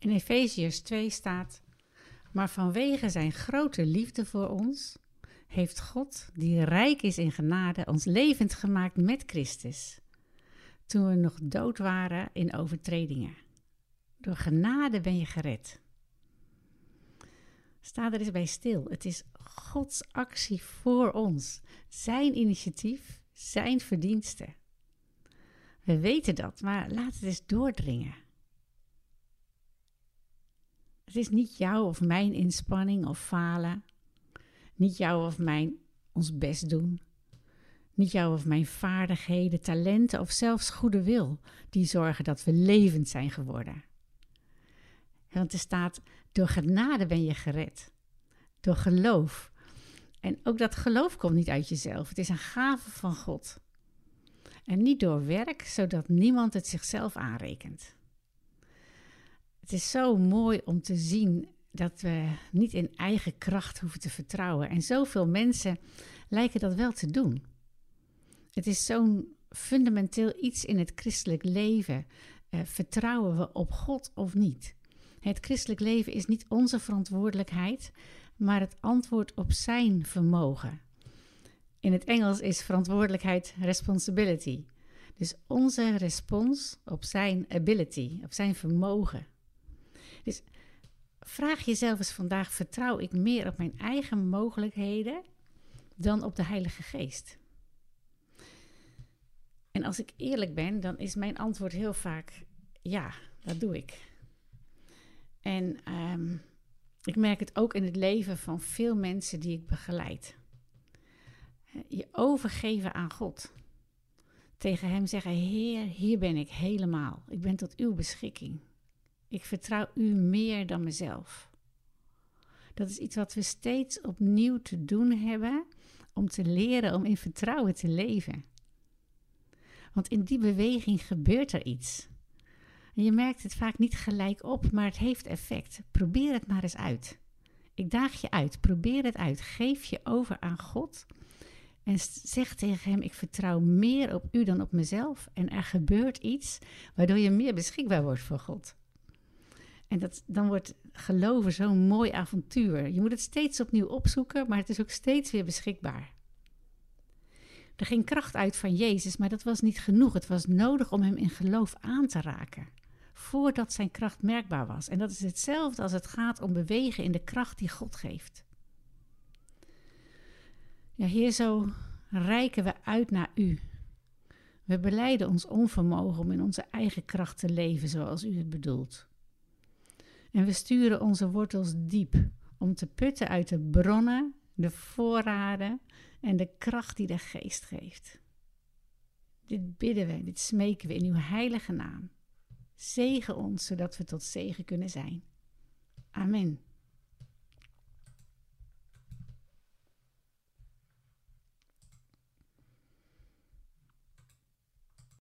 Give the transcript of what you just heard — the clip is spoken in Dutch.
In Efeziërs 2 staat: Maar vanwege zijn grote liefde voor ons heeft God, die rijk is in genade, ons levend gemaakt met Christus. Toen we nog dood waren in overtredingen. Door genade ben je gered. Sta er eens bij stil. Het is Gods actie voor ons. Zijn initiatief, zijn verdiensten. We weten dat, maar laat het eens doordringen. Het is niet jouw of mijn inspanning of falen. Niet jouw of mijn ons best doen. Niet jouw of mijn vaardigheden, talenten of zelfs goede wil die zorgen dat we levend zijn geworden. Want er staat, door genade ben je gered. Door geloof. En ook dat geloof komt niet uit jezelf. Het is een gave van God. En niet door werk, zodat niemand het zichzelf aanrekent. Het is zo mooi om te zien dat we niet in eigen kracht hoeven te vertrouwen. En zoveel mensen lijken dat wel te doen. Het is zo'n fundamenteel iets in het christelijk leven. Uh, vertrouwen we op God of niet? Het christelijk leven is niet onze verantwoordelijkheid, maar het antwoord op zijn vermogen. In het Engels is verantwoordelijkheid responsibility. Dus onze respons op zijn ability, op zijn vermogen. Dus vraag jezelf eens vandaag: vertrouw ik meer op mijn eigen mogelijkheden dan op de Heilige Geest? En als ik eerlijk ben, dan is mijn antwoord heel vaak: ja, dat doe ik. En ehm, ik merk het ook in het leven van veel mensen die ik begeleid. Je overgeven aan God. Tegen Hem zeggen: Heer, hier ben ik helemaal. Ik ben tot uw beschikking. Ik vertrouw u meer dan mezelf. Dat is iets wat we steeds opnieuw te doen hebben om te leren om in vertrouwen te leven. Want in die beweging gebeurt er iets. En je merkt het vaak niet gelijk op, maar het heeft effect. Probeer het maar eens uit. Ik daag je uit. Probeer het uit. Geef je over aan God. En zeg tegen hem: Ik vertrouw meer op u dan op mezelf. En er gebeurt iets waardoor je meer beschikbaar wordt voor God. En dat, dan wordt geloven zo'n mooi avontuur. Je moet het steeds opnieuw opzoeken, maar het is ook steeds weer beschikbaar. Er ging kracht uit van Jezus, maar dat was niet genoeg. Het was nodig om hem in geloof aan te raken, voordat zijn kracht merkbaar was. En dat is hetzelfde als het gaat om bewegen in de kracht die God geeft. Ja, Heer, zo reiken we uit naar U. We beleiden ons onvermogen om in onze eigen kracht te leven zoals U het bedoelt. En we sturen onze wortels diep om te putten uit de bronnen, de voorraden en de kracht die de geest geeft. Dit bidden we, dit smeken we in uw heilige naam. Zegen ons, zodat we tot zegen kunnen zijn. Amen.